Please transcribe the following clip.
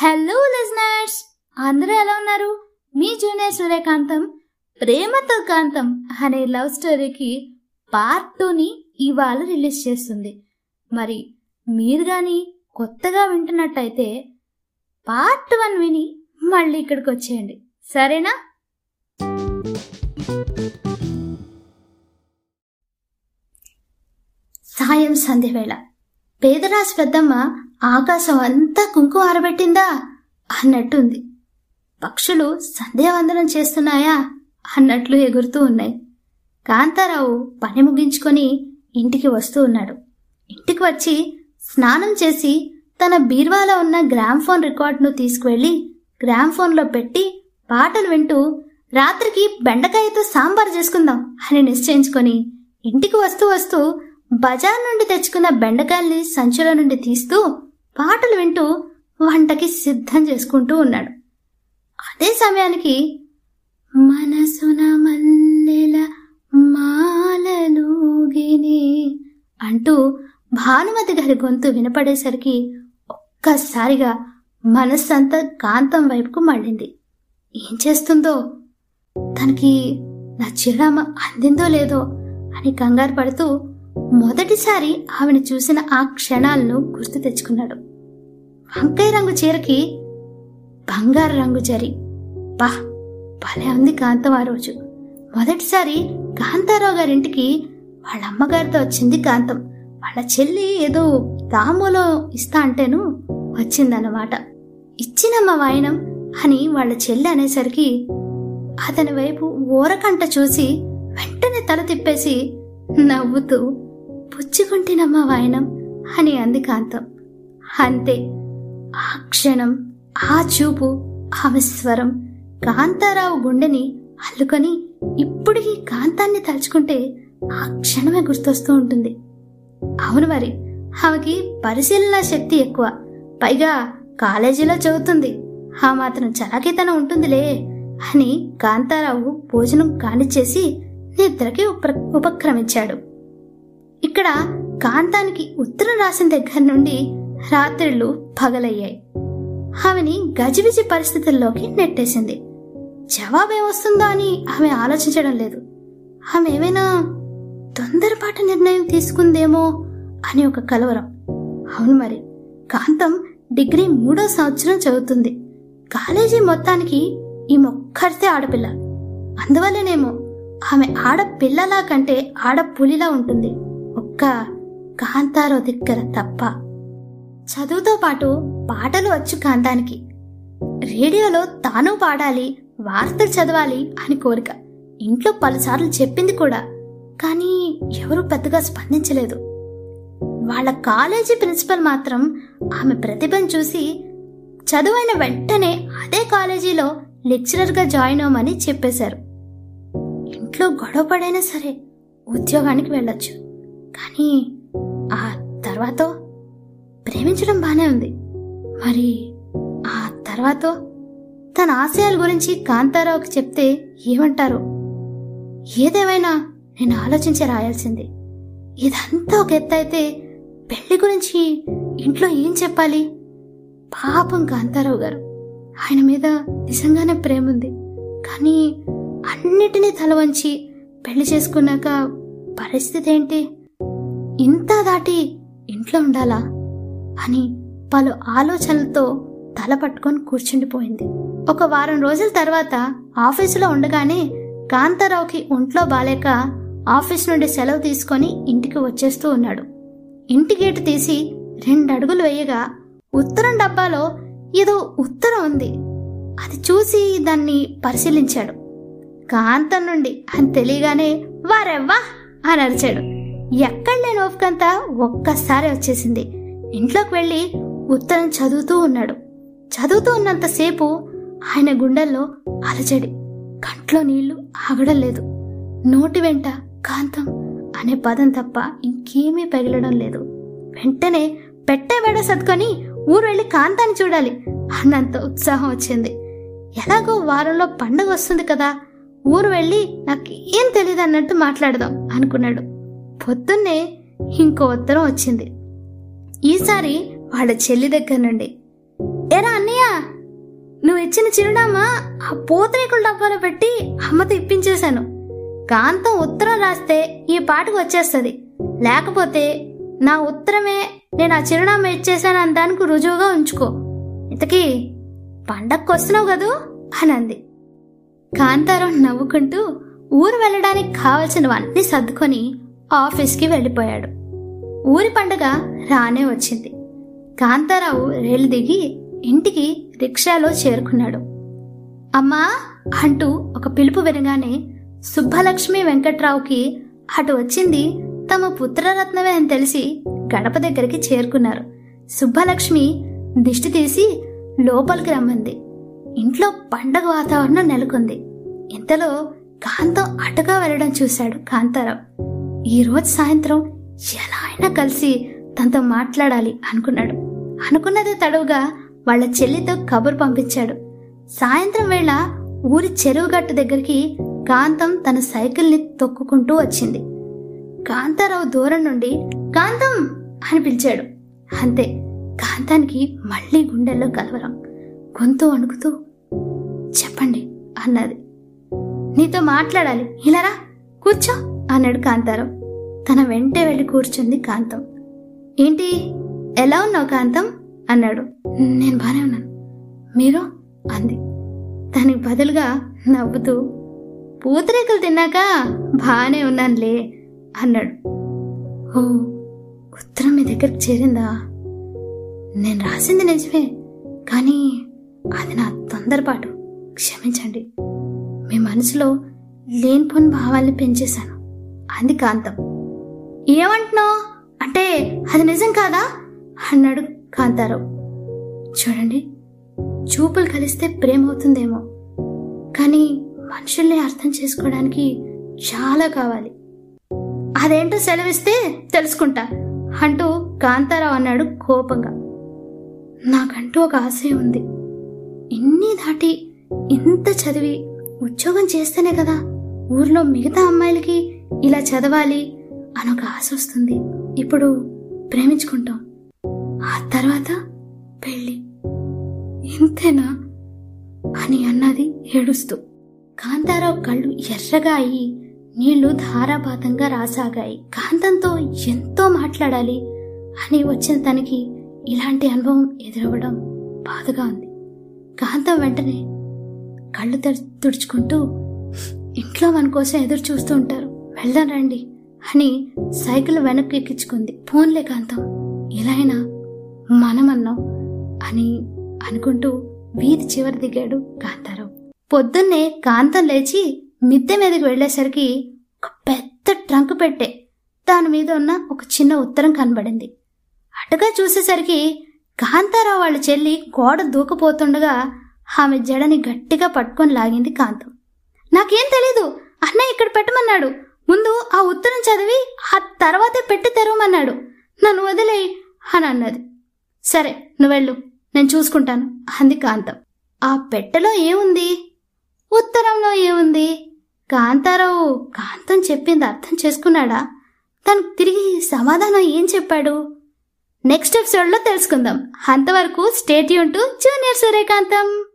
Hello listeners అందరూ ఎలా ఉన్నారు? మీ జూనియర్ సూర్యకాంతం ప్రేమతో కాంతం అనే లవ్ స్టోరీకి పార్ట్ టూని ఇవాళ రిలీజ్ చేస్తుంది. మరి మీరు కానీ కొత్తగా వింటున్నట్టయితే పార్ట్ వన్ విని మళ్ళీ ఇక్కడికి వచ్చేయండి. సరేనా? సాయం సంధ్యవేళ. పేదరాశి పెద్దమ్మ ఆకాశం అంతా కుంకుమ ఆరబెట్టిందా? అన్నట్టుంది. పక్షులు సంధ్యావందనం చేస్తున్నాయా? అన్నట్లు ఎగురుతూ ఉన్నాయి. కాంతారావు పని ముగించుకొని ఇంటికి వస్తూ ఉన్నాడు. ఇంటికి వచ్చి స్నానం చేసి తన బీర్వాలో ఉన్న గ్రామ్ఫోన్ రికార్డును తీసుకువెళ్ళి గ్రామ్ఫోన్లో పెట్టి పాటలు వింటూ రాత్రికి బెండకాయతో సాంబార్ చేసుకుందాం అని నిశ్చయించుకొని ఇంటికి వస్తూ వస్తూ బజార్ నుండి తెచ్చుకున్న బెండకాయల్ని సంచుల నుండి తీస్తూ పాటలు వింటూ వంటకి సిద్ధం చేసుకుంటూ ఉన్నాడు. అదే సమయానికి మనసున మల్లెల మాలలూగిని అంటూ భానుమతి గారి గొంతు వినపడేసరికి ఒక్కసారిగా మనస్సంతా కాంతం వైపుకు మళ్ళింది. ఏం చేస్తుందో? తనకి నా చిరునామా అందిందో లేదో అని కంగారు పడుతూ మొదటిసారి ఆమెను చూసిన ఆ క్షణాలను గుర్తు తెచ్చుకున్నాడు. వంకాయ రంగు చీరకి బంగారు రంగు జరి బా భలే ఉంది కాంతం ఆ రోజు. మొదటిసారి కాంతారావు గారింటికి వాళ్ళ అమ్మగారితో వచ్చింది కాంతం. వాళ్ళ చెల్లి ఏదో దాములో ఇస్తా అంటేను వచ్చిందన్నమాట. ఇచ్చినమ్మ వాయనం అని వాళ్ళ చెల్లి అనేసరికి అతని వైపు ఊరకంట చూసి వెంటనే తల తిప్పేసి నవ్వుతూ పుచ్చుకుంటేనమ్మా వాయనం అని అంది కాంతం. అంతే ఆ క్షణం ఆ చూపు ఆమె స్వరం కాంతారావు గుండెని అల్లుకొని ఇప్పటికీ కాంతాన్ని తలుచుకుంటే ఆ క్షణమే గుర్తొస్తూ ఉంటుంది. అవును మరి ఆమెకి పరిశీలన శక్తి ఎక్కువ. పైగా కాలేజీలో చదువుతుంది. ఆ మాత్రం చలాకీతనం ఉంటుందిలే అని కాంతారావు భోజనం కానిచ్చేసి నిద్రకి ఉప- ఉపక్రమించాడు. ఇక్కడ కాంతానికి ఉత్తరం రాసిన దగ్గర నుండి రాత్రిళ్ళు పగలయ్యాయి. ఆమెని గజిబిజి పరిస్థితుల్లోకి నెట్టేసింది. జవాబేమొస్తుందో అని ఆమె ఆలోచించడం లేదు. ఆమె ఏమైనా తొందరపాటు నిర్ణయం తీసుకుందేమో అని ఒక కలవరం. అవును మరి కాంతం డిగ్రీ మూడో సంవత్సరం చదువుతుంది. కాలేజీ మొత్తానికి ఈ మొక్కరితే ఆడపిల్ల. అందువల్లనేమో ఆమె ఆడపిల్లలా కంటే ఆడపులిలా ఉంటుంది. ఒక్క కాంతారో దగ్గర తప్ప. చదువుతో పాటు పాటలు వచ్చు కాంతానికి. రేడియోలో తాను పాడాలి వార్తలు చదవాలి అని కోరిక. ఇంట్లో పలుసార్లు చెప్పింది కూడా. కానీ ఎవరూ పెద్దగా స్పందించలేదు. వాళ్ళ కాలేజీ ప్రిన్సిపల్ మాత్రం ఆమె ప్రతిభను చూసి చదువైన వెంటనే అదే కాలేజీలో లెక్చరర్గా జాయిన్ అవ్వమని చెప్పేశారు. ఇంట్లో గొడవ పడైనా సరే ఉద్యోగానికి వెళ్ళొచ్చు. కానీ ఆ తర్వాత ప్రేమించడం బానే ఉంది. మరి ఆ తర్వాత తన ఆశయాల గురించి కాంతారావుకి చెప్తే ఏమంటారు? ఏదేమైనా నేను ఆలోచించి రాయాల్సింది. ఇదంతా ఒక ఎత్తు అయితే పెళ్ళి గురించి ఇంట్లో ఏం చెప్పాలి? పాపం కాంతారావు గారు. ఆయన మీద నిజంగానే ప్రేమ ఉంది. కానీ అన్నిటినీ తల వంచి పెళ్ళి చేసుకున్నాక పరిస్థితి ఏంటి? ఇంత దాటి ఇంట్లో ఉండాలా అని పలు ఆలోచనలతో తల పట్టుకొని కూర్చుండిపోయింది. ఒక వారం రోజుల తర్వాత ఆఫీసులో ఉండగానే కాంతారావుకి ఒంట్లో బాలేక ఆఫీస్ నుండి సెలవు తీసుకొని ఇంటికి వచ్చేస్తూ ఉన్నాడు. ఇంటి గేటు తీసి రెండు అడుగులు వేయగా ఉత్తరం డబ్బాలో ఏదో ఉత్తరం ఉంది. అది చూసి దాన్ని పరిశీలించాడు. కాంతం నుండి అని తెలియగానే వారెవ్వా? అని అరిచాడు. ఎక్కడ లేని ఓపికంతా ఒక్కసారి వచ్చేసింది. ఇంట్లోకి వెళ్ళి ఉత్తరం చదువుతూ ఉన్నాడు. చదువుతూ ఉన్నంతసేపు ఆయన గుండెల్లో అలజడి. కంట్లో నీళ్ళు ఆగడం లేదు. నోటి వెంట కాంతం అనే పదం తప్ప ఇంకేమీ పగిలడం లేదు. వెంటనే పెట్టే వెడ సర్దుకొని ఊరు వెళ్ళి కాంతాన్ని చూడాలి అన్నంత ఉత్సాహం వచ్చింది. ఎలాగో వారంలో పండగ వస్తుంది కదా ఊరు వెళ్ళి నాకు ఏం తెలియదు అన్నట్టు మాట్లాడదాం అనుకున్నాడు. పొద్దున్నే ఇంకో ఉత్తరం వచ్చింది. ఈసారి వాళ్ళ చెల్లి దగ్గర నుండి ఎరా అన్నయ్య నువ్వు ఇచ్చిన చిరునామా ఆ పూతరేకుల డబ్బాలో పెట్టి అమ్మతో ఇప్పించేశాను. కాంతం ఉత్తరం రాస్తే ఈ పాటకు వచ్చేస్తుంది. లేకపోతే నా ఉత్తరమే నేను ఆ చిరునామా ఇచ్చేశాను అని దానికి రుజువుగా ఉంచుకో. ఇంతకీ పండక్కి వస్తున్నావు కదూ? అని అంది. కాంతారావు నవ్వుకుంటూ ఊరు వెళ్ళడానికి కావలసినవన్నీ సర్దుకొని ఆఫీస్కి వెళ్ళిపోయాడు. ఊరి పండగ రానే వచ్చింది. కాంతారావు రైలు దిగి ఇంటికి రిక్షాలో చేరుకున్నాడు. అమ్మా! అంటూ ఒక పిలుపు వినగానే సుబ్బలక్ష్మి వెంకట్రావుకి అటు వచ్చింది తమ పుత్రరత్నమే అని తెలిసి గడప దగ్గరికి చేరుకున్నారు. సుబ్బలక్ష్మి దిష్టి తీసి లోపలికి రమ్మంది. ఇంట్లో పండగ వాతావరణం నెలకొంది. ఇంతలో కాంతం అటుగా వెళ్ళడం చూశాడు కాంతారావు. ఈరోజు సాయంత్రం ఎలా అయినా కలిసి తనతో మాట్లాడాలి అనుకున్నాడు. అనుకున్నదే తడవుగా వాళ్ళ చెల్లితో కబురు పంపించాడు. సాయంత్రం వేళ ఊరి చెరువు గట్టు దగ్గరికి కాంతం తన సైకిల్ని తొక్కుకుంటూ వచ్చింది. కాంతారావు దూరం నుండి కాంతం! అని పిలిచాడు. అంతే కాంతానికి మళ్ళీ గుండెల్లో కలవరం. గొంతు వణుకుతూ చెప్పండి అన్నది. నీతో మాట్లాడాలి. ఇలారా కూర్చో అన్నాడు కాంతారావు. తన వెంటే వెళ్ళి కూర్చుంది కాంతం. ఏంటి? ఎలా ఉన్నావు కాంతం? అన్నాడు. నేను బానే ఉన్నాను. మీరు? అంది. దానికి బదులుగా నవ్వుతూ పూతరేకులు తిన్నాక బానే ఉన్నానులే అన్నాడు. ఓ ఉత్తరం మీ దగ్గరికి చేరిందా? నేను రాసింది నిజమే కానీ అది నా తొందరపాటు. క్షమించండి మీ మనసులో లేనిపోని భావాల్ని పెంచేశాను అంది కాంతం. ఏమంటున్నావు? అంటే అది నిజం కాదా? అన్నాడు కాంతారావు. చూడండి చూపులు కలిస్తే ప్రేమ అవుతుందేమో కానీ మనుషుల్ని అర్థం చేసుకోవడానికి చాలా కావాలి. అదేంటో సెలవిస్తే తెలుసుకుంటా అంటూ కాంతారావు అన్నాడు కోపంగా. నాకంటూ ఒక ఆశయం ఉంది. ఇన్ని దాటి ఇంత చదివి ఉద్యోగం చేస్తేనే కదా ఊర్లో మిగతా అమ్మాయిలకి ఇలా చదవాలి మనొక ఆశ వస్తుంది. ఇప్పుడు ప్రేమించుకుంటాం. ఆ తర్వాత పెళ్ళి. ఇంతేనా? అని అన్నది ఏడుస్తూ. కాంతారావు కళ్ళు ఎర్రగా అయి నీళ్ళు ధారాపాతంగా రాసాగాయి. కాంతంతో ఎంతో మాట్లాడాలి అని వచ్చిన తనకి ఇలాంటి అనుభవం ఎదురవ్వడం బాధగా ఉంది. కాంతం వెంటనే కళ్ళు తుడుచుకుంటూ ఇంట్లో మన కోసం ఎదురు చూస్తూ ఉంటారు. వెళ్దాం రండి. అని సైకిల్ వెనక్కి ఎక్కించుకుంది. ఫోన్లే కాంతం ఎలా అయినా మనమన్నాం అని అనుకుంటూ వీధి చివరి దిగాడు కాంతారావు. పొద్దున్నే కాంతం లేచి మిద్దె మీదకి వెళ్ళేసరికి ఒక పెద్ద ట్రంక్ పెట్టే దాని మీద ఉన్న ఒక చిన్న ఉత్తరం కనబడింది. అటుగా చూసేసరికి కాంతారావు వాళ్ళ చెల్లి గోడ దూకపోతుండగా ఆమె జడని గట్టిగా పట్టుకొని లాగింది కాంతం. నాకేం తెలీదు అన్నయ్య ఇక్కడ పెట్టమన్నాడు ముందు ఆ ఉత్తరం చదివి ఆ తర్వాతే పెట్టి తెరవమన్నాడు. నన్ను వదిలే అని అన్నది. సరే నువ్వెళ్ళు నేను చూసుకుంటాను అంది కాంతం. ఆ పెట్టెలో ఏముంది? ఉత్తరంలో ఏముంది? కాంతారావు కాంతం చెప్పింది అర్థం చేసుకున్నాడా? తనకు తిరిగి సమాధానం ఏం చెప్పాడు? నెక్స్ట్ ఎపిసోడ్లో తెలుసుకుందాం. అంతవరకు state Yoon to junior Suryakantham.